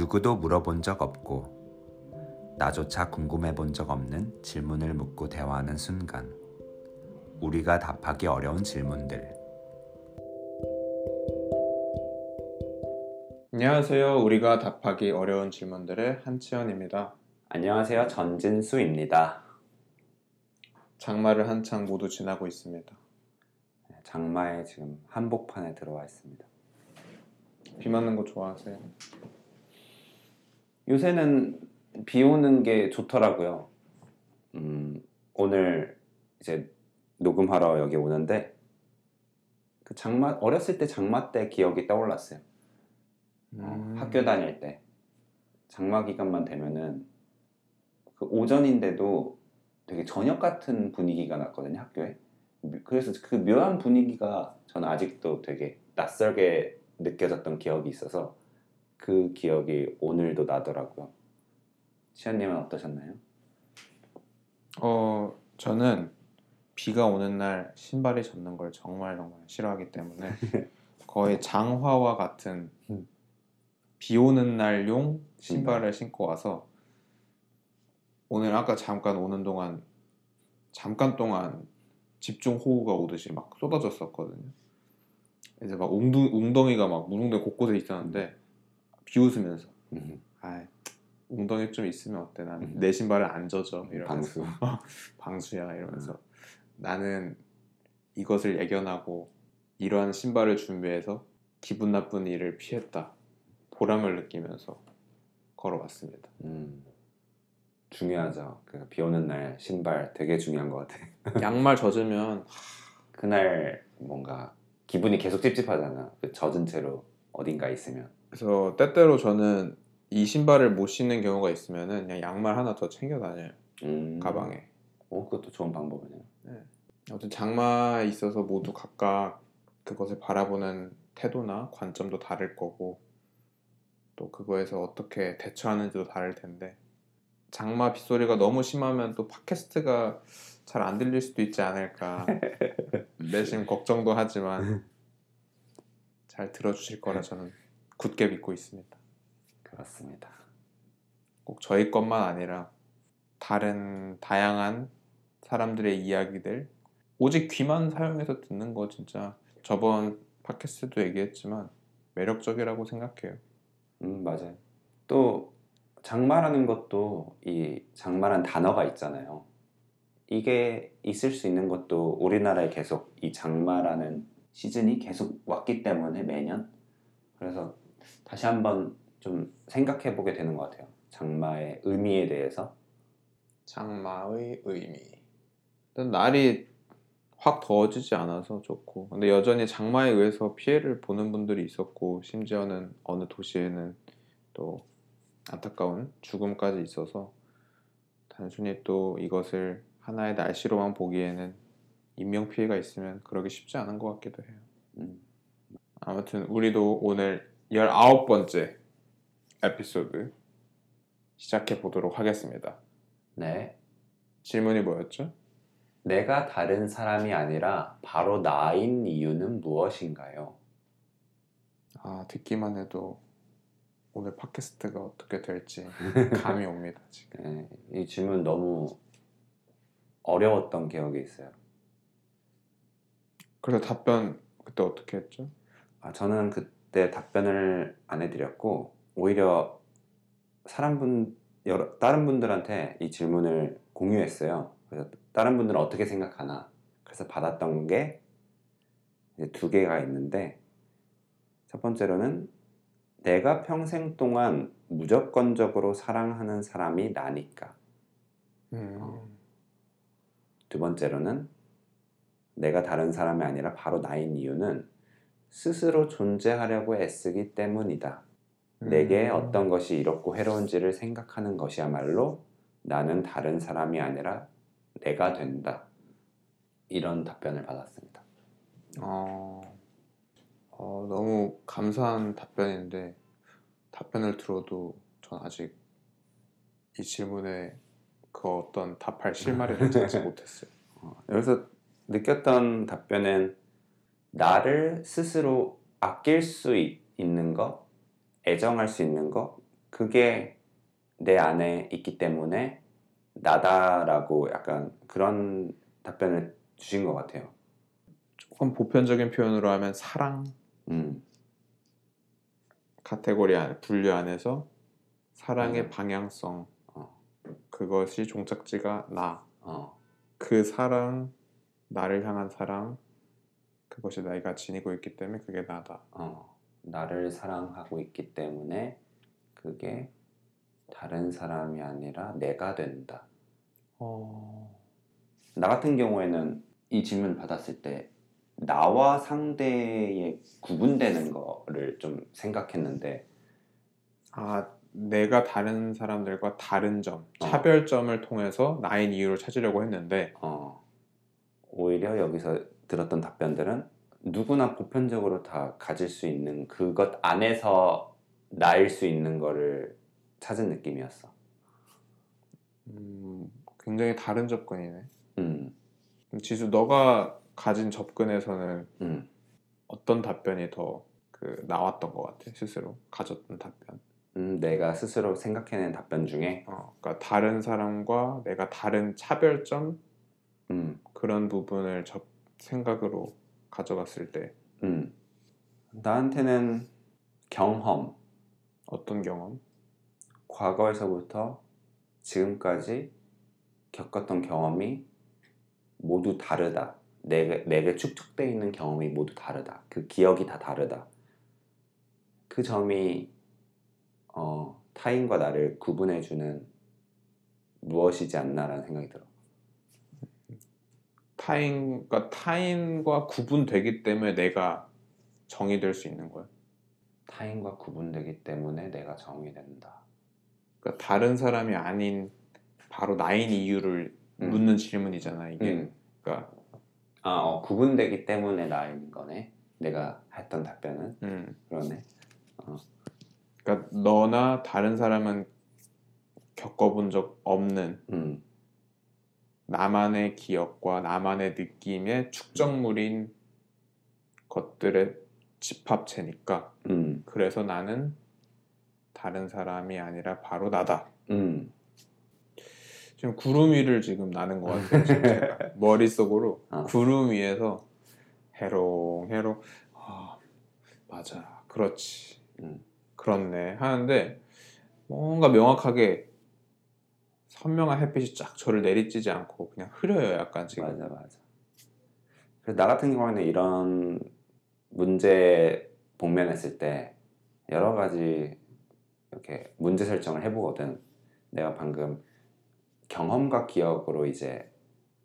누구도 물어본 적 없고 나조차 궁금해 본 적 없는 질문을 묻고 대화하는 순간 우리가 답하기 어려운 질문들 안녕하세요. 우리가 답하기 어려운 질문들의 한치현입니다. 안녕하세요 전진수입니다 장마를 한창 모두 지나고 있습니다. 장마에 지금 한복판에 들어와 있습니다 비 맞는 거 좋아하세요? 요새는 비 오는 게 좋더라고요. 음, 오늘 이제 녹음하러 여기 오는데 그 장마 어렸을 때 장마 때 기억이 떠올랐어요. 어, 학교 다닐 때. 장마 기간만 되면은 그 오전인데도 되게 저녁 같은 분위기가 났거든요 학교에. 그래서 그 묘한 분위기가 저는 아직도 되게 낯설게 느껴졌던 기억이 있어서 그 기억이 오늘도 나더라고요 시현님은 어떠셨나요? 어, 저는 비가 오는 날 신발이 젖는 걸 정말 정말 싫어하기 때문에 거의 장화와 같은 음. 비 오는 날용 신발을 신고 와서 오늘 아까 잠깐 오는 동안 잠깐 동안 집중 호우가 오듯이 막 쏟아졌었거든요. 이제 막 웅두, 웅덩이가 막 무릉덩이 곳곳에 있었는데 비웃으면서. 음, 아 웅덩이 좀 있으면 어때? 난 음. 내 신발은 안 젖어. 이러면서. 방수. 방수 야 이러면서. 나는 이것을 예견하고 이러한 신발을 준비해서 기분 나쁜 일을 피했다. 보람을 느끼면서 걸어왔습니다. 음, 중요하죠. 그 비 오는 날 신발 되게 중요한 것 같아. 양말 젖으면 그날 뭔가 기분이 계속 찝찝하잖아. 그 젖은 채로 어딘가 있으면 그래서 때때로 저는 이 신발을 못 신는 경우가 있으면은 그냥 양말 하나 더 챙겨 다녀요 음, 가방에. 오 그것도 좋은 방법이네요. 아무튼 장마에 있어서 모두 각각 그것을 바라보는 태도나 관점도 다를 거고 또 그거에서 어떻게 대처하는지도 다를 텐데 장마 빗소리가 너무 심하면 또 팟캐스트가 잘 안 들릴 수도 있지 않을까. 내심 걱정도 하지만 잘 들어주실 거라 저는 굳게 믿고 있습니다. 그렇습니다 꼭 저희 것만 아니라 다른 다양한 사람들의 이야기들 오직 귀만 사용해서 듣는 거 진짜 저번 팟캐스트도 얘기했지만 매력적이라고 생각해요. 음 맞아요 또 장마라는 것도 이 장마란 단어가 있잖아요 이게 있을 수 있는 것도 우리나라에 계속 이 장마라는 시즌이 계속 왔기 때문에 매년 그래서 다시 한번 좀 생각해 보게 되는 것 같아요 장마의 의미에 대해서 장마의 의미. 일단 날이 확 더워지지 않아서 좋고 근데 여전히 장마에 의해서 피해를 보는 분들이 있었고 심지어는 어느 도시에는 또 안타까운 죽음까지 있어서 단순히 또 이것을 하나의 날씨로만 보기에는 인명 피해가 있으면 그러기 쉽지 않은 것 같기도 해요. 음, 아무튼 우리도 오늘 19번째 에피소드 시작해 보도록 하겠습니다. 네 질문이 뭐였죠? 내가 다른 사람이 아니라 바로 나인 이유는 무엇인가요? 아 듣기만 해도 오늘 팟캐스트가 어떻게 될지 감이 옵니다 지금. 네, 이 질문 너무 어려웠던 기억이 있어요 그래서 답변 그때 어떻게 했죠? 아, 저는 그 때 답변을 안 해드렸고 오히려 사람분 여러 다른 분들한테 이 질문을 공유했어요. 그래서 다른 분들은 어떻게 생각하나. 그래서 받았던 게 두 개가 있는데 첫 번째로는 내가 평생 동안 무조건적으로 사랑하는 사람이 나니까. 음, 두 번째로는 내가 다른 사람이 아니라 바로 나인 이유는 스스로 존재하려고 애쓰기 때문이다. 내게 음, 어떤 것이 이롭고 해로운지를 생각하는 것이야말로 나는 다른 사람이 아니라 내가 된다. 이런 답변을 받았습니다. 어, 어, 너무 감사한 답변인데 답변을 들어도 전 아직 이 질문에 그 어떤 답할 실마리를 찾지 못했어요. 어, 여기서 느꼈던 답변은 나를 스스로 아낄 수 있- 있는 것, 애정할 수 있는 것, 그게 내 안에 있기 때문에 나다라고 약간 그런 답변을 주신 것 같아요. 조금 보편적인 표현으로 하면 사랑 음, 카테고리 안 분류 안에서 사랑의 맞아요. 방향성 어. 그것이 종착지가 나. 어, 그 사랑 나를 향한 사랑 그것이 내가 지니고 있기 때문에 그게 나다. 어, 나를 사랑하고 있기 때문에 그게 다른 사람이 아니라 내가 된다. 어... 나 같은 경우에는 이 질문을 받았을 때 나와 상대의 구분되는 거를 좀 생각했는데 아 내가 다른 사람들과 다른 점, 어. 차별점을 통해서 나인 이유를 찾으려고 했는데 어, 오히려 여기서 들었던 답변들은 누구나 보편적으로 다 가질 수 있는 그것 안에서 나일 수 있는 거를 찾은 느낌이었어. 음, 굉장히 다른 접근이네. 음, 지수 너가 가진 접근에서는 음. 어떤 답변이 더 그 나왔던 것 같아 스스로 가졌던 답변. 음, 내가 스스로 생각해낸 답변 중에 어, 그러니까 다른 사람과 내가 다른 차별점 음, 그런 부분을 접 생각으로 가져갔을 때 음. 나한테는 경험, 어떤 경험? 과거에서부터 지금까지 겪었던 경험이 모두 다르다. 내게, 내게 축적되어 있는 경험이 모두 다르다. 그 기억이 다 다르다. 그 점이 어, 타인과 나를 구분해주는 무엇이지 않나라는 생각이 들어. 타인과 타인과 구분되기 때문에 내가 정의될 수 있는 거야. 타인과 구분되기 때문에 내가 정의된다. 그러니까 다른 사람이 아닌 바로 나인 이유를 음. 묻는 질문이잖아 이게. 음. 그러니까 아, 어, 구분되기 때문에 나인 거네. 내가 했던 답변은 음. 그러네. 그러니까 너나 다른 사람은 겪어본 적 없는 음, 나만의 기억과 나만의 느낌의 축적물인 것들의 집합체니까 음, 그래서 나는 다른 사람이 아니라 바로 나다. 음. 지금 구름 위를 지금 나는 것 같아요. 제가. 머릿속으로 어. 구름 위에서 해롱해롱 아 맞아 그렇지 음. 그렇네 하는데 뭔가 명확하게 선명한 햇빛이 쫙 저를 내리쬐지 않고 그냥 흐려요 약간 지금 맞아 맞아. 그래서 나 같은 경우에는 이런 문제 복면했을 때 여러 가지 이렇게 문제 설정을 해보거든. 내가 방금 경험과 기억으로 이제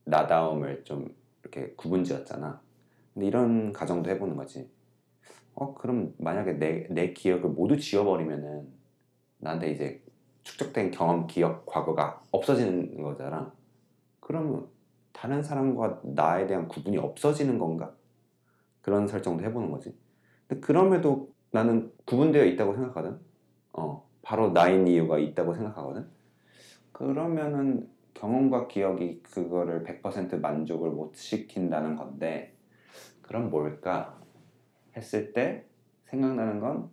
나다움을 좀 이렇게 구분지었잖아. 근데 이런 가정도 해보는 거지. 어 그럼 만약에 내, 내 기억을 모두 지워버리면은 나한테 이제 축적된 경험, 기억, 과거가 없어지는 거잖아. 그러면 다른 사람과 나에 대한 구분이 없어지는 건가? 그런 설정도 해보는 거지. 근데 그럼에도 나는 구분되어 있다고 생각하거든. 어, 바로 나인 이유가 있다고 생각하거든. 그러면은 경험과 기억이 그거를 100% 만족을 못 시킨다는 건데, 그럼 뭘까? 했을 때 생각나는 건,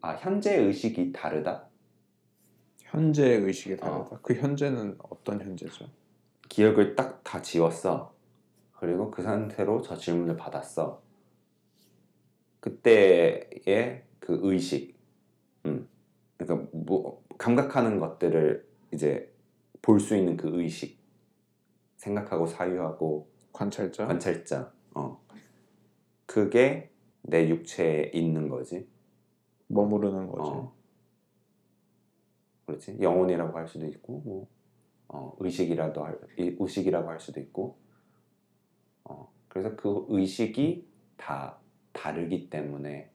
아, 현재 의식이 다르다? 현재 의식이 다르다. 그 현재는 어떤 현재죠? 기억을 딱 다 지웠어. 그리고 그 상태로 저 질문을 받았어. 그때의 그 의식, 음, 그러니까 뭐 감각하는 것들을 이제 볼 수 있는 그 의식, 생각하고 사유하고 관찰자. 관찰자, 어, 그게 내 육체에 있는 거지. 머무르는 거지. 어. 그렇지. 영혼이라고 할 수도 있고, 뭐, 어, 의식이라도 할, 이- 의식이라고 할 수도 있고, 어, 그래서 그 의식이 다 다르기 때문에,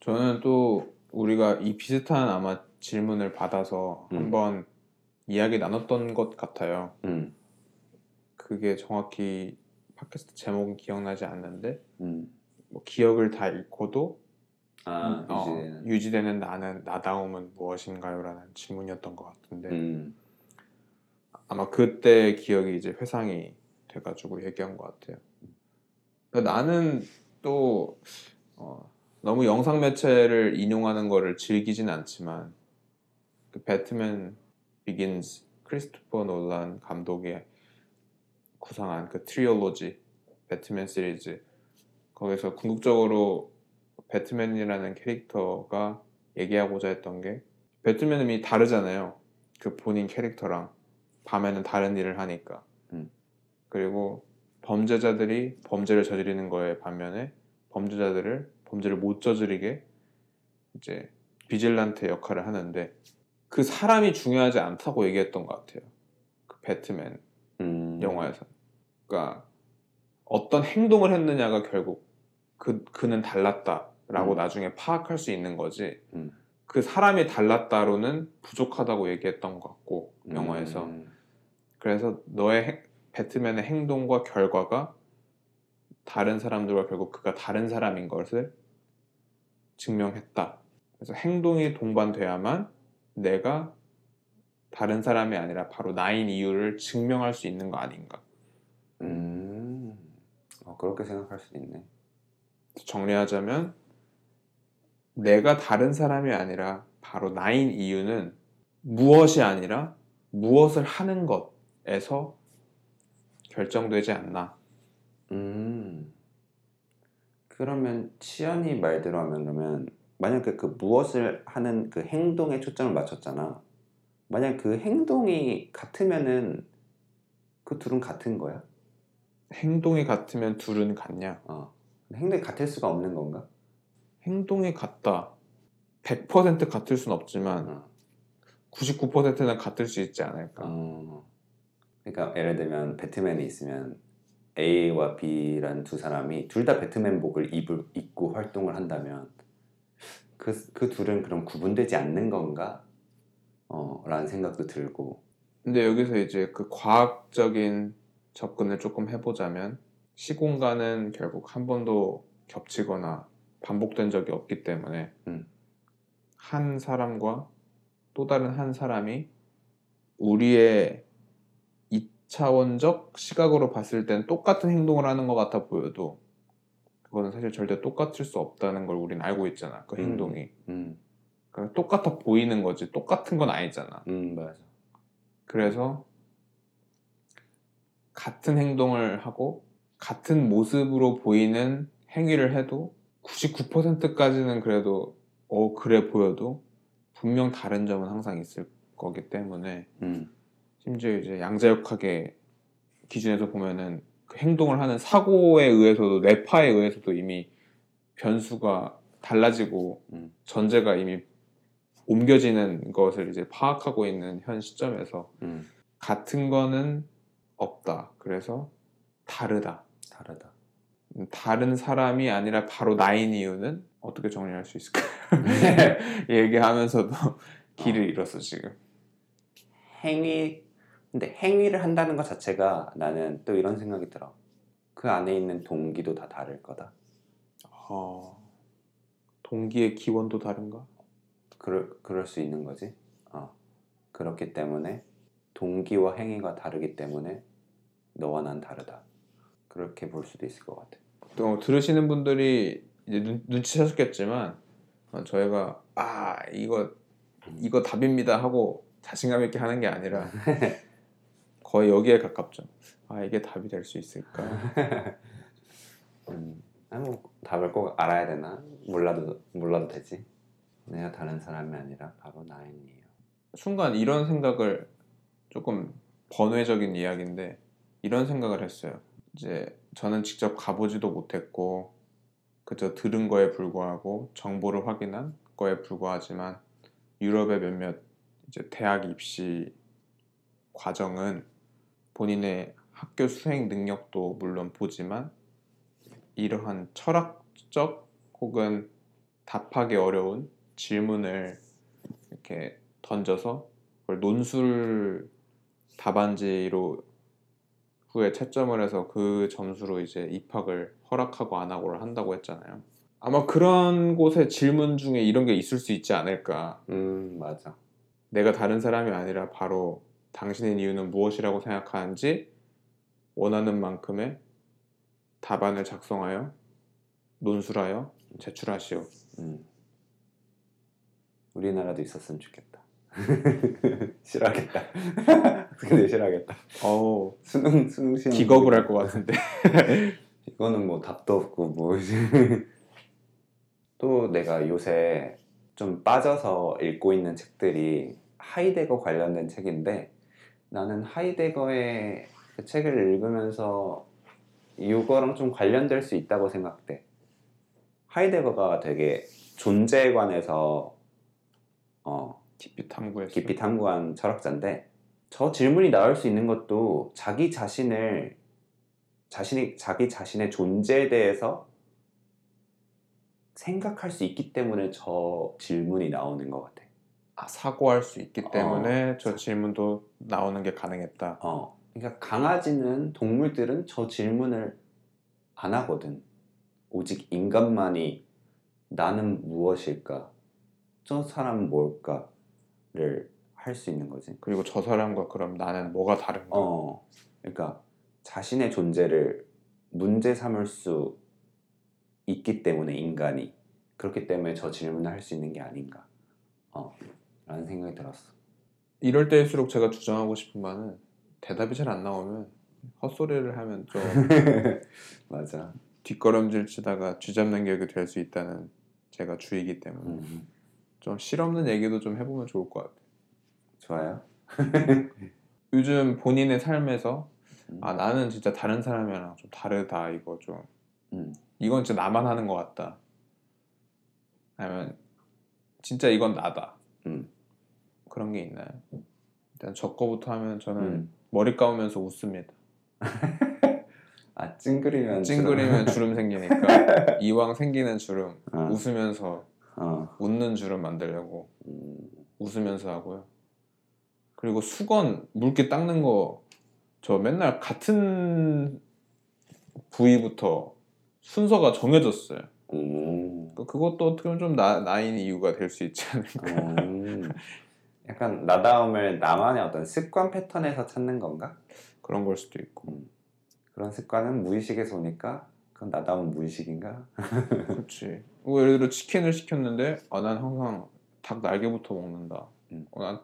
저는 또 우리가 이 비슷한 아마 질문을 받아서 음. 한번 이야기 나눴던 것 같아요. 음, 그게 정확히 팟캐스트 제목은 기억나지 않는데 음, 뭐 기억을 다 잃고도 아, 어, 유지되는, 유지되는 나는 나다움은 무엇인가요라는 질문이었던 것 같은데. 음, 아마 그때 기억이 이제 회상이 돼가지고 얘기한 것 같아요. 근데 나는 또 어, 너무 영상 매체를 인용하는 거를 즐기진 않지만 그 배트맨 비긴즈 크리스토퍼 놀란 감독이 구상한 그 트리올로지 배트맨 시리즈 거기서 궁극적으로 배트맨이라는 캐릭터가 얘기하고자 했던 게 배트맨은 이미 다르잖아요. 그 본인 캐릭터랑 밤에는 다른 일을 하니까. 음. 그리고 범죄자들이 범죄를 저지르는 거에 반면에 범죄자들을 범죄를 못 저지르게 이제 비질란테 역할을 하는데 그 사람이 중요하지 않다고 얘기했던 것 같아요. 그 배트맨 음. 영화에서. 그러니까 어떤 행동을 했느냐가 결국 그 그는 달랐다 라고 음. 나중에 파악할 수 있는 거지. 음. 그 사람이 달랐다로는 부족하다고 얘기했던 것 같고 영화에서. 음. 그래서 너의 행- 배트맨의 행동과 결과가 다른 사람들과 결국 그가 다른 사람인 것을 증명했다. 그래서 행동이 동반돼야만 내가 다른 사람이 아니라 바로 나인 이유를 증명할 수 있는 거 아닌가. 음. 어, 그렇게 생각할 수 있네. 정리하자면 내가 다른 사람이 아니라 바로 나인 이유는 무엇이 아니라 무엇을 하는 것에서 결정되지 않나. 음. 그러면 치연이 말대로 하면 그러면 만약에 그 무엇을 하는 그 행동에 초점을 맞췄잖아. 만약 그 행동이 같으면은 그 둘은 같은 거야? 행동이 같으면 둘은 같냐? 어. 행동이 같을 수가 없는 건가? 행동이 같다. 100% 같을 순 없지만 어. 99%는 같을 수 있지 않을까. 어. 그러니까 예를 들면 배트맨이 있으면 A와 B라는 두 사람이 둘 다 배트맨복을 입을, 입고 활동을 한다면 그, 그 둘은 그럼 구분되지 않는 건가? 어, 라는 생각도 들고 근데 여기서 이제 그 과학적인 접근을 조금 해보자면 시공간은 결국 한 번도 겹치거나 반복된 적이 없기 때문에 음. 한 사람과 또 다른 한 사람이 우리의 2차원적 시각으로 봤을 땐 똑같은 행동을 하는 것 같아 보여도 그거는 사실 절대 똑같을 수 없다는 걸 우리는 알고 있잖아 그 음. 행동이. 음, 그러니까 똑같아 보이는 거지. 똑같은 건 아니잖아. 음 맞아. 그래서 같은 행동을 하고 같은 모습으로 보이는 행위를 해도 99%까지는 그래도 어 그래 보여도 분명 다른 점은 항상 있을 거기 때문에 음, 심지어 이제 양자역학의 기준에서 보면은 그 행동을 하는 사고에 의해서도 뇌파에 의해서도 이미 변수가 달라지고 음. 전제가 이미 옮겨지는 것을 이제 파악하고 있는 현 시점에서 음, 같은 거는 없다. 그래서 다르다. 다르다 음, 다른 사람이 아니라 바로 나인 이유는 어떻게 정리할 수 있을까요? 얘기하면서도 길을 잃었어 지금. 행위 근데 행위를 한다는 것 자체가 나는 또 이런 생각이 들어 그 안에 있는 동기도 다 다를 거다 어, 동기의 기원도 다른가? 그럴, 그럴 수 있는 거지. 어. 그렇기 때문에 동기와 행위가 다르기 때문에 너와 난 다르다. 그렇게 볼 수도 있을 것 같아. 또 들으시는 분들이 이제 눈, 눈치채셨겠지만 어, 저희가 아 이거 이거 답입니다 하고 자신감 있게 하는 게 아니라 거의 여기에 가깝죠. 아 이게 답이 될 수 있을까? 음, 아, 뭐 답을 꼭 알아야 되나? 몰라도 몰라도 되지. 내가 다른 사람이 아니라 바로 나인이에요. 순간 이런 생각을 조금 번외적인 이야기인데 이런 생각을 했어요. 이제 저는 직접 가보지도 못했고 그저 들은 거에 불과하고 정보를 확인한 거에 불과하지만 유럽의 몇몇 이제 대학 입시 과정은 본인의 학교 수행 능력도 물론 보지만 이러한 철학적 혹은 답하기 어려운 질문을 이렇게 던져서 그걸 논술 답안지로 후에 채점을 해서 그 점수로 이제 입학을 허락하고 안 하고를 한다고 했잖아요. 아마 그런 곳에 질문 중에 이런 게 있을 수 있지 않을까. 음 맞아. 내가 다른 사람이 아니라 바로 당신의 이유는 무엇이라고 생각하는지 원하는 만큼의 답안을 작성하여 논술하여 제출하시오. 음. 우리나라도 있었으면 좋겠다. 싫어하겠다. 근데 싫어하겠다. 어우 수능 수능 시험 기겁을 할 것 같은데. 이거는 뭐 답도 없고 뭐. 이제. 또 내가 요새 좀 빠져서 읽고 있는 책들이 하이데거 관련된 책인데 나는 하이데거의 그 책을 읽으면서 이거랑 좀 관련될 수 있다고 생각돼. 하이데거가 되게 존재에 관해서 어, 깊이 탐구했어. 깊이 탐구한 철학자인데 저 질문이 나올 수 있는 것도 자기 자신을 자신이 자기 자신의 존재에 대해서 생각할 수 있기 때문에 저 질문이 나오는 것 같아. 아, 사고할 수 있기 때문에 어. 저 질문도 나오는 게 가능했다. 어, 그러니까 강아지는 동물들은 저 질문을 안 하거든. 오직 인간만이 나는 무엇일까, 저 사람은 뭘까 를 할 수 있는 거지. 그리고 저 사람과 그럼 나는 뭐가 다른가? 어, 그러니까 자신의 존재를 문제 삼을 수 있기 때문에 인간이 그렇기 때문에 저 질문을 할 수 있는 게 아닌가, 어, 라는 생각이 들었어. 이럴 때일수록 제가 주장하고 싶은 바는 대답이 잘 안 나오면 헛소리를 하면 좀 맞아. 뒷걸음질 치다가 쥐잡는 격이 될 수 있다는 제가 주의기 때문에 음, 좀 실없는 얘기도 좀 해보면 좋을 것 같아요. 좋아요. 요즘 본인의 삶에서 음, 아 나는 진짜 다른 사람이랑 좀 다르다 이거 좀 음. 이건 진짜 나만 하는 것 같다. 아니면 진짜 이건 나다. 음. 그런 게 있나요? 일단 저 거부터 하면 저는 음. 머리 감으면서 웃습니다. 아 찡그리면 찡그리면 주름 생기니까 이왕 생기는 주름 어, 웃으면서 어, 웃는 주름 만들려고 음, 웃으면서 하고요. 그리고 수건 물기 닦는 거 저 맨날 같은 부위부터 순서가 정해졌어요. 음, 그- 그것도 어떻게 보면 좀 나, 나인 이유가 될 수 있지 않을까. 음. 약간 나다움을 나만의 어떤 습관 패턴에서 찾는 건가? 그런 걸 수도 있고. 그런 습관은 무의식에서 오니까 그건 나다움 무의식인가? 그렇지. 뭐 예를 들어 치킨을 시켰는데 아, 난 항상 닭 날개부터 먹는다. 음. 어, 난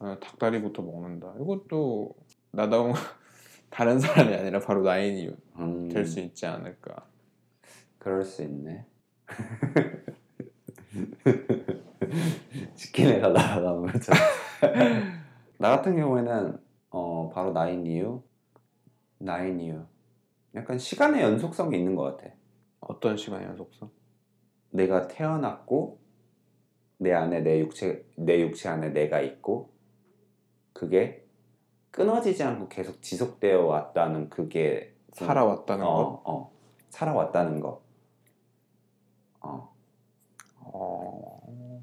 아, 닭다리부터 먹는다. 이것도 나다움 다른 사람이 아니라 바로 나인 이유 음, 될수 있지 않을까. 그럴 수 있네. 치킨에서 나다움을 찾. 나 같은 경우에는 어, 바로 나인 이유, 나인 이유. 약간 시간의 연속성이 있는 것 같아. 어떤 시간의 연속성? 내가 태어났고 내 안에 내 육체 내 육체 안에 내가 있고 그게 끊어지지 않고 계속 지속되어 왔다는 그게 좀- 살아왔다는 거. 어, 어, 살아왔다는 거. 어, 어...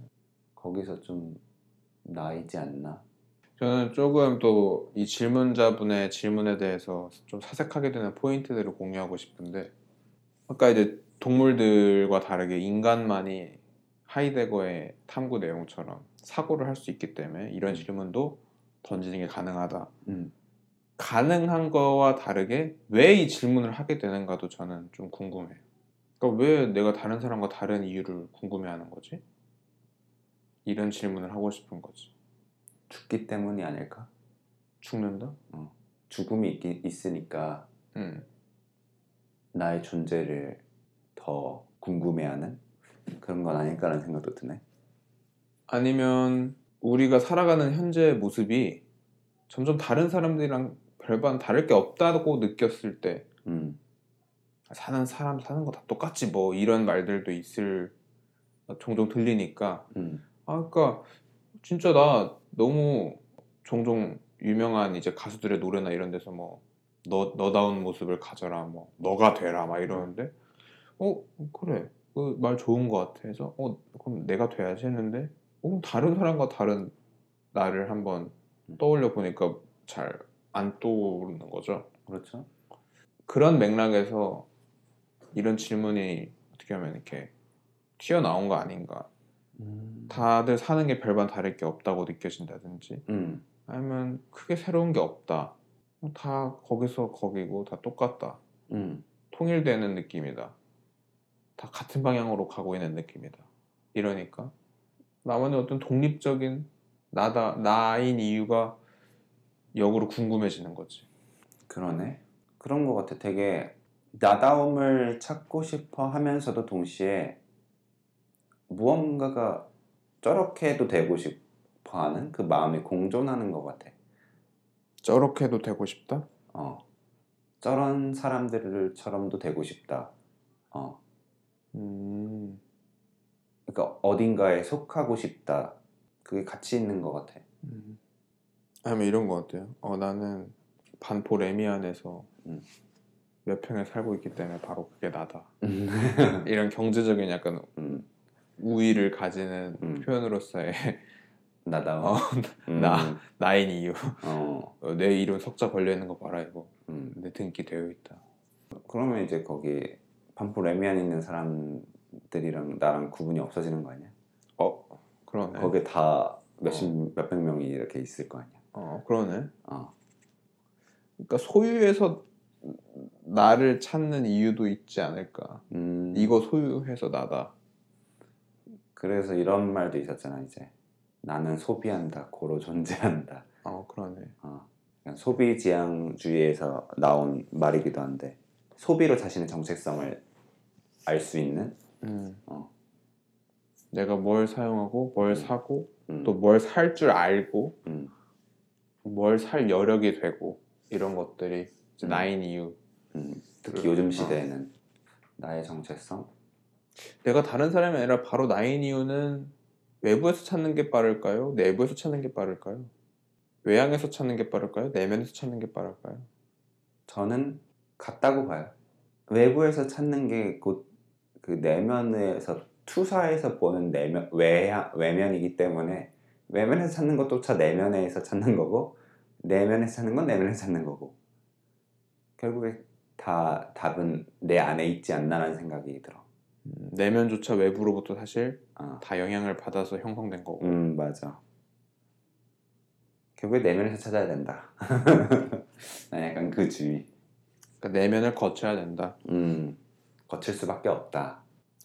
거기서 좀 나이지 않나? 저는 조금 또 이 질문자분의 질문에 대해서 좀 사색하게 되는 포인트들을 공유하고 싶은데 아까 이제 동물들과 다르게 인간만이 하이데거의 탐구 내용처럼 사고를 할 수 있기 때문에 이런 질문도 던지는 게 가능하다. 음, 가능한 거와 다르게 왜 이 질문을 하게 되는가도 저는 좀 궁금해요. 그러니까 왜 내가 다른 사람과 다른 이유를 궁금해하는 거지? 이런 질문을 하고 싶은 거지. 죽기 때문이 아닐까? 죽는다? 죽음이 있, 있으니까 음. 나의 존재를 더 궁금해하는 그런 건 아닐까라는 생각도 드네. 아니면 우리가 살아가는 현재의 모습이 점점 다른 사람들이랑 별반 다를 게 없다고 느꼈을 때 음, 사는 사람 사는 거 다 똑같지 뭐 이런 말들도 있을 종종 들리니까 음, 아 그러니까 진짜 나 너무 종종 유명한 이제 가수들의 노래나 이런 데서 뭐 너 너다운 모습을 가져라 뭐 너가 되라 막 이러는데 어 그래 그 말 좋은 거 같아 해서 어 그럼 내가 돼야지 했는데 어, 다른 사람과 다른 나를 한번 떠올려 보니까 잘 안 떠오르는 거죠. 그렇죠. 그런 맥락에서 이런 질문이 어떻게 하면 이렇게 튀어나온 거 아닌가. 음, 다들 사는 게 별반 다를 게 없다고 느껴진다든지 음, 아니면 크게 새로운 게 없다. 다 거기서 거기고 다 똑같다. 음, 통일되는 느낌이다. 다 같은 방향으로 가고 있는 느낌이다. 이러니까 나만의 어떤 독립적인 나다 나인 이유가 역으로 궁금해지는 거지. 그러네. 그런 것 같아. 되게 나다움을 찾고 싶어 하면서도 동시에 무언가가 저렇게도 되고 싶어 하는 그 마음이 공존하는 것 같아. 저렇게도 되고 싶다. 어. 저런 사람들처럼도 되고 싶다. 어. 음, 그러니까 어딘가에 속하고 싶다. 그게 같이 있는 것 같아. 음. 아니면 이런 거 어때요? 어 나는 반포 레미안에서 음. 몇 평에 살고 있기 때문에 바로 그게 나다. 음. 이런 경제적인 약간 음. 우위를 가지는 음. 표현으로서의 나다움. 어, 음. 나. 나인 이유. 어. 어, 내 이름 석자 걸려 있는 거 봐라 이거. 음. 내 등기 되어 있다. 그러면 이제 거기 반포 레미안 있는 사람들이랑 나랑 구분이 없어지는 거 아니야? 어 그러네. 거기에 다 몇십 몇백 명이 이렇게 있을 거 아니야. 어 그러네. 어. 그러니까 소유해서 나를 찾는 이유도 있지 않을까. 음. 이거 소유해서 나다. 그래서 이런 말도 있었잖아 이제 나는 소비한다 고로 존재한다. 어 그러네. 어. 그냥 소비지향주의에서 나온 말이기도 한데 소비로 자신의 정체성을 알 수 있는 음. 어. 내가 뭘 사용하고 뭘 음. 사고 음. 또뭘 살 줄 알고 음. 뭘살 여력이 되고 이런 것들이 음. 나인 이유. 음. 특히. 요즘 시대에는 나의 정체성 내가 다른 사람이 아니라 바로 나인 이유는 외부에서 찾는 게 빠를까요? 내부에서 찾는 게 빠를까요? 외향에서 찾는 게 빠를까요? 내면에서 찾는 게 빠를까요? 저는 같다고 봐요. 외부에서 찾는 게 곧 그 내면에서 투사에서 보는 내면 외향 외면이기 때문에 외면에서 찾는 것조차 내면에서 찾는 거고 내면에서 찾는 건 내면에서 찾는 거고 결국에 다 답은 내 안에 있지 않나라는 생각이 들어. 음, 내면조차 외부로부터 사실 아, 다 영향을 받아서 형성된 거고. 음 맞아. 결국에 내면에서 찾아야 된다. 난 약간 그 주의. 그러니까 내면을 거쳐야 된다. 음 거칠 수밖에 없다.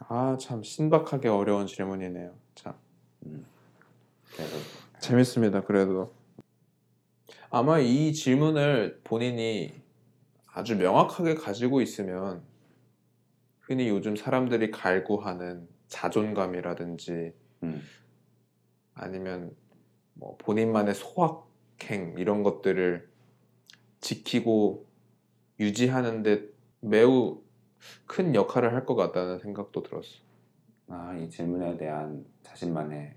아 참 신박하게 어려운 질문이네요. 참 음. 그래서 재밌습니다. 그래도 아마 이 질문을 본인이 아주 명확하게 가지고 있으면 흔히 요즘 사람들이 갈구하는 자존감이라든지 음. 아니면 뭐 본인만의 소확행 이런 것들을 지키고 유지하는데 매우 큰 역할을 할 것 같다는 생각도 들었어. 아, 이 질문에 대한 자신만의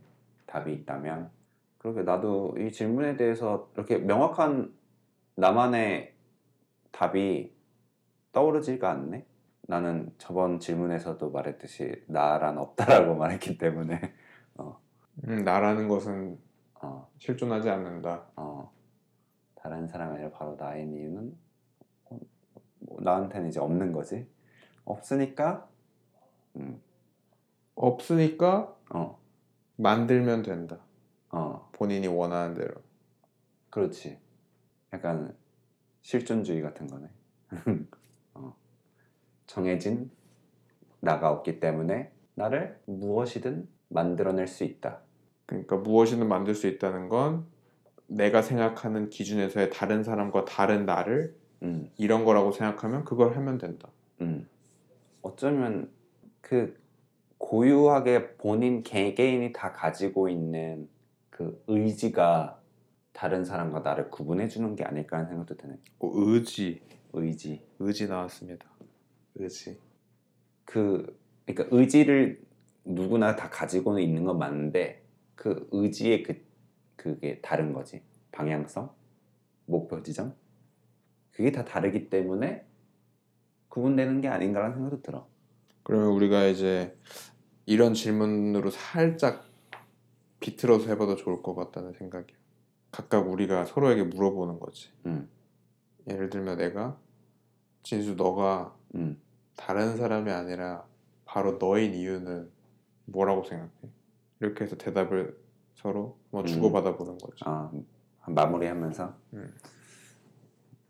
답이 있다면 그러게 나도 이 질문에 대해서 이렇게 명확한 나만의 답이 떠오르지가 않네. 나는 저번 질문에서도 말했듯이 나란 없다라고 말했기 때문에 음, 나라는 것은 어, 실존하지 않는다. 어, 다른 사람이 아니라 바로 나인 이유는 어, 뭐 나한테는 이제 없는 거지. 없으니까 음, 없으니까 어, 만들면 된다. 어, 본인이 원하는 대로. 그렇지. 약간 실존주의 같은 거네. 어. 정해진 나가 없기 때문에 나를 무엇이든 만들어낼 수 있다. 그러니까 무엇이든 만들 수 있다는 건 내가 생각하는 기준에서의 다른 사람과 다른 나를 음, 이런 거라고 생각하면 그걸 하면 된다. 음. 어쩌면 그 고유하게 본인 개개인이 다 가지고 있는 그 의지가 다른 사람과 나를 구분해 주는 게 아닐까 하는 생각도 드네. 어, 의지, 의지. 의지 나왔습니다. 의지. 그 그러니까 의지를 누구나 다 가지고는 있는 건 맞는데 그 의지의 그 그게 다른 거지 방향성 목표 지점 그게 다 다르기 때문에 구분되는 게 아닌가라는 생각도 들어. 그러면 우리가 이제 이런 질문으로 살짝 비틀어서 해봐도 좋을 것 같다는 생각이야. 각각 우리가 서로에게 물어보는 거지. 음, 예를 들면 내가 진수 너가 음, 다른 사람이 아니라 바로 너인 이유는 뭐라고 생각해? 이렇게 해서 대답을 서로 뭐 음. 주고받아 보는 거지. 아 마무리하면서 음.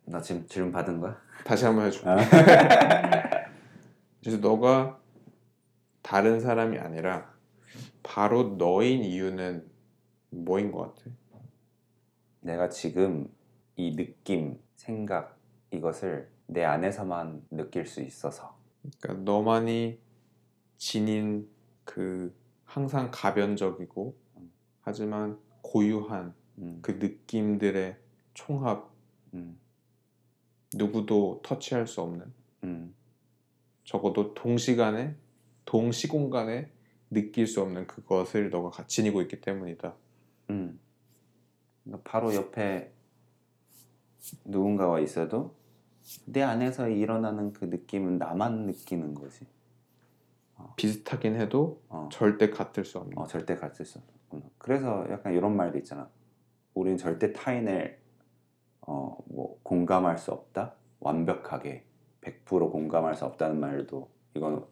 나 지금 질문 받은 거야? 다시 한번 해줘. 아. 그래서 너가 다른 사람이 아니라 바로 너인 이유는 뭐인 것 같아? 내가 지금 이 느낌, 생각 이것을 내 안에서만 느낄 수 있어서 그러니까 너만이 지닌 그 항상 가변적이고 음. 하지만 고유한 음, 그 느낌들의 총합 음, 누구도 터치할 수 없는 음, 적어도 동시간에 동시공간에 느낄 수 없는 그것을 너가 가- 지니고 있기 때문이다. 음. 바로 옆에 누군가가 있어도 내 안에서 일어나는 그 느낌은 나만 느끼는 거지. 비슷하긴 해도 어. 절대 같을 수 없는. 어, 절대 같을 수 없구나. 그래서 약간 이런 말도 있잖아. 우리는 절대 타인을 어, 뭐 공감할 수 없다. 완벽하게 100% 공감할 수 없다는 말도 이건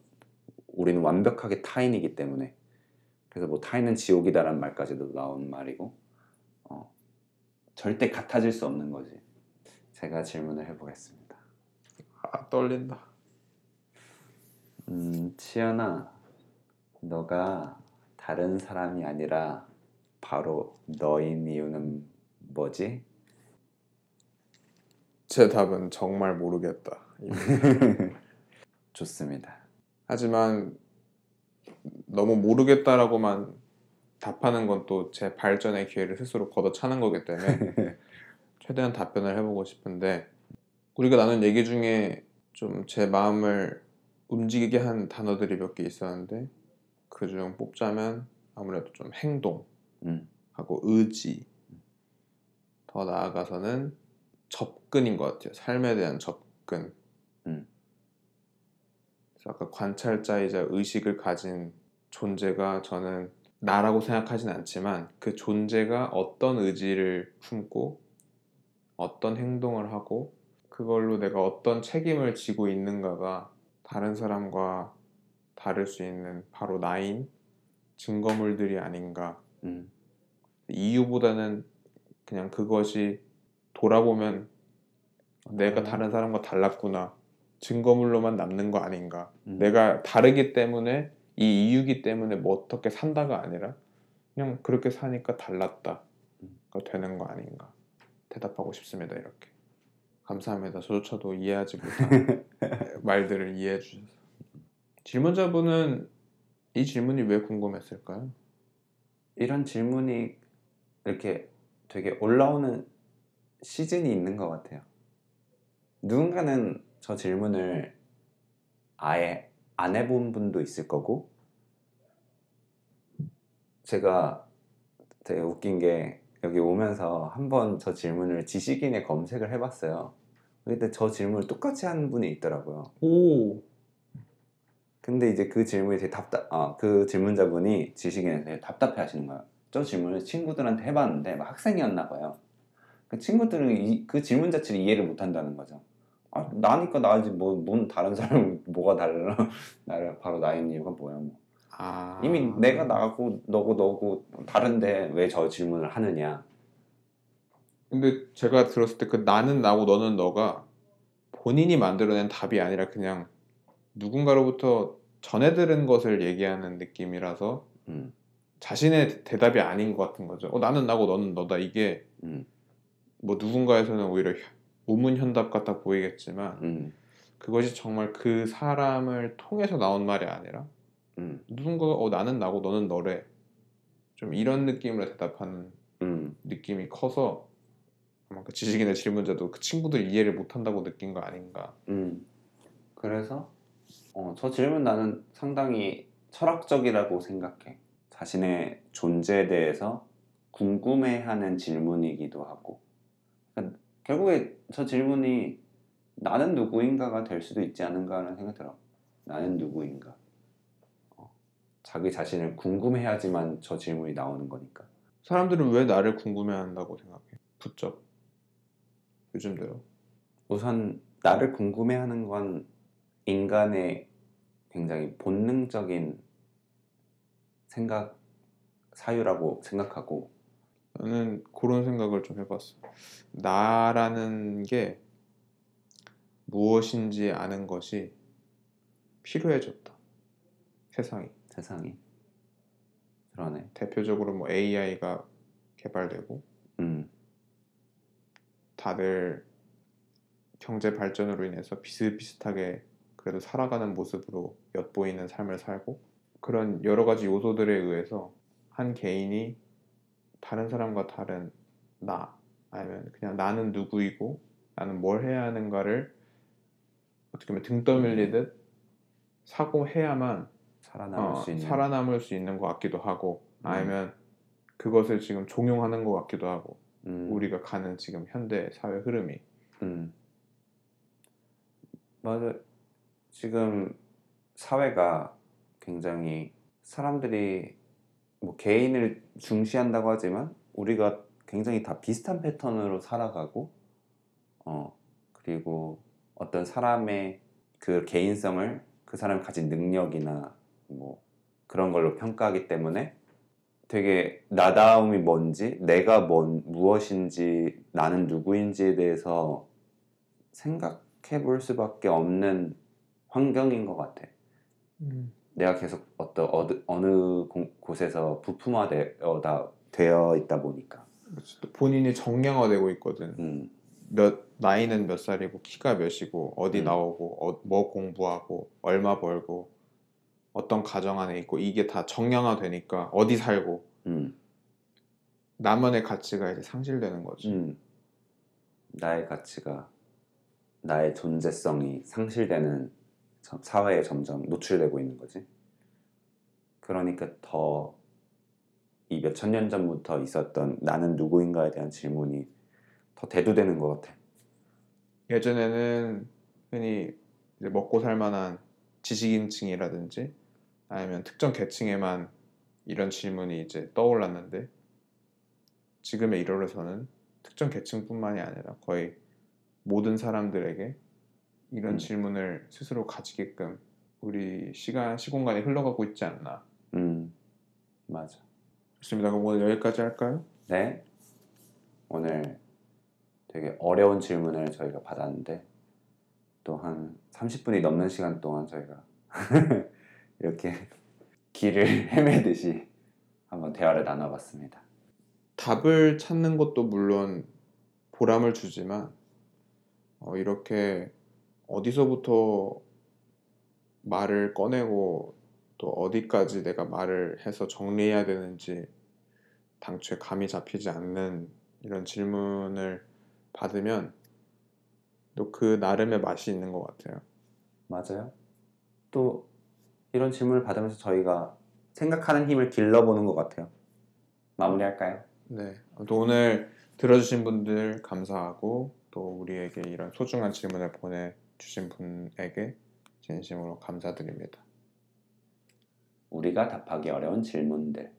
우리는 완벽하게 타인이기 때문에 그래서 뭐 타인은 지옥이다라는 말까지도 나온 말이고 어, 절대 같아질 수 없는 거지. 제가 질문을 해보겠습니다. 아 떨린다. 음, 치연아, 너가 다른 사람이 아니라 바로 너인 이유는 뭐지? 제 답은 정말 모르겠다. 좋습니다. 하지만 너무 모르겠다라고만 답하는 건 또 제 발전의 기회를 스스로 걷어차는 거기 때문에 최대한 답변을 해보고 싶은데 우리가 나눈 얘기 중에 좀 제 마음을 움직이게 한 단어들이 몇 개 있었는데 그 중 뽑자면 아무래도 좀 행동 하고 음, 의지 더 나아가서는 접근인 것 같아요. 삶에 대한 접근. 음. 그래서 아까 관찰자이자 의식을 가진 존재가 저는 나라고 생각하진 않지만 그 존재가 어떤 의지를 품고 어떤 행동을 하고 그걸로 내가 어떤 책임을 지고 있는가가 다른 사람과 다를 수 있는 바로 나인 증거물들이 아닌가. 음, 이유보다는 그냥 그것이 돌아보면 내가 음. 다른 사람과 달랐구나. 증거물로만 남는 거 아닌가. 음. 내가 다르기 때문에 이 이유기 때문에 뭐 어떻게 산다가 아니라 그냥 그렇게 사니까 달랐다 가 되는 거 아닌가. 대답하고 싶습니다 이렇게 감사합니다 저조차도 이해하지 못한 말들을 이해해 주셔서 질문자분은 이 질문이 왜 궁금했을까요? 이런 질문이 이렇게 되게 올라오는 시즌이 있는 것 같아요. 누군가는 저 질문을 아예 안 해본 분도 있을 거고, 제가 되게 웃긴 게 여기 오면서 한번 저 질문을 지식인에 검색을 해봤어요. 근데 저 질문을 똑같이 한 분이 있더라고요. 오 근데 이제 그 질문이 되게 답답, 아, 그 질문자분이 지식인에 되게 답답해 하시는 거예요. 저 질문을 친구들한테 해봤는데 막 학생이었나 봐요. 그 친구들은 이, 그 질문 자체를 이해를 못 한다는 거죠. 아, 나니까 나지 뭐, 뭔 다른 사람 뭐가 달라. 나를 바로 나인 이유가 뭐야 뭐. 아. 이미 내가 나고 너고 너고 다른데 왜 저 질문을 하느냐. 근데 제가 들었을 때 그 나는 나고 너는 너가 본인이 만들어낸 답이 아니라 그냥 누군가로부터 전해 들은 것을 얘기하는 느낌이라서 음, 자신의 대답이 아닌 것 같은 거죠. 어, 나는 나고 너는 너다. 이게 음, 뭐 누군가에서는 오히려 우문 현답 같아 보이겠지만 음, 그것이 정말 그 사람을 통해서 나온 말이 아니라 음, 누군가가 어 나는 나고 너는 너래 좀 이런 느낌으로 대답하는 음, 느낌이 커서 아마 그 지식인의 질문자도 그 친구들 이해를 못한다고 느낀 거 아닌가 음. 그래서 어, 저 질문 나는 상당히 철학적이라고 생각해. 자신의 존재에 대해서 궁금해하는 질문이기도 하고. 그러니까 결국에 저 질문이 나는 누구인가가 될 수도 있지 않은가라는 생각이 들어. 나는 누구인가. 어, 자기 자신을 궁금해야지만 저 질문이 나오는 거니까. 사람들은 왜 나를 궁금해한다고 생각해? 부쩍 요즘 들어 우선 나를 궁금해하는 건 인간의 굉장히 본능적인 생각 사유라고 생각하고 나는 그런 생각을 좀 해봤어. 나라는 게 무엇인지 아는 것이 필요해졌다. 세상이. 세상이 그러네. 대표적으로 뭐 AI가 개발되고 음, 다들 경제 발전으로 인해서 비슷비슷하게 그래도 살아가는 모습으로 엿보이는 삶을 살고 그런 여러 가지 요소들에 의해서 한 개인이 다른 사람과 다른 나 아니면 그냥 나는 누구이고 나는 뭘 해야 하는가를 어떻게 보면 등 떠밀리듯 사고해야만 살아남을 어, 수 있는 살아남을 수 있는 것 같기도 하고 음. 아니면 그것을 지금 종용하는 것 같기도 하고 음, 우리가 가는 지금 현대 사회 흐름이 음. 맞아. 지금 사회가 굉장히 사람들이 뭐 개인을 중시한다고 하지만 우리가 굉장히 다 비슷한 패턴으로 살아가고 어 그리고 어떤 사람의 그 개인성을 그 사람이 가진 능력이나 뭐 그런 걸로 평가하기 때문에 되게 나다움이 뭔지 내가 뭔 무엇인지 나는 누구인지에 대해서 생각해 볼 수밖에 없는 환경인 것 같아. 내가 계속 어떤 어느, 어느 공- 곳에서 부품화되어 되어 있다 보니까. 또 본인이 정량화되고 있거든. 음, 몇 나이는 몇 살이고 키가 몇이고 어디 음. 나오고 어, 뭐 공부하고 얼마 벌고 어떤 가정 안에 있고 이게 다 정량화 되니까 어디 살고 음, 나만의 가치가 이제 상실되는 거지. 음. 나의 가치가 나의 존재성이 상실되는 점- 사회에 점점 노출되고 있는 거지. 그러니까 더 이 몇 천 년 전부터 있었던 나는 누구인가에 대한 질문이 더 대두되는 것 같아. 예전에는 흔히 이제 먹고 살 만한 지식인층이라든지 아니면 특정 계층에만 이런 질문이 이제 떠올랐는데 지금의 이러려서는 특정 계층뿐만이 아니라 거의 모든 사람들에게 이런 음. 질문을 스스로 가지게끔 우리 시간 시공간이 흘러가고 있지 않나. 음, 맞아. 좋습니다. 그럼 오늘 여기까지 할까요? 네. 오늘 되게 어려운 질문을 저희가 받았는데 또 한 30분이 넘는 시간 동안 저희가 이렇게 길을 헤매듯이 한번 대화를 나눠봤습니다. 답을 찾는 것도 물론 보람을 주지만 어, 이렇게 어디서부터 말을 꺼내고 또 어디까지 내가 말을 해서 정리해야 되는지 당초에 감이 잡히지 않는 이런 질문을 받으면 또 그 나름의 맛이 있는 것 같아요. 맞아요. 또 이런 질문을 받으면서 저희가 생각하는 힘을 길러보는 것 같아요. 마무리할까요? 네. 또 오늘 들어주신 분들 감사하고 또 우리에게 이런 소중한 질문을 보내주신 분에게 진심으로 감사드립니다. 우리가 답하기 어려운 질문들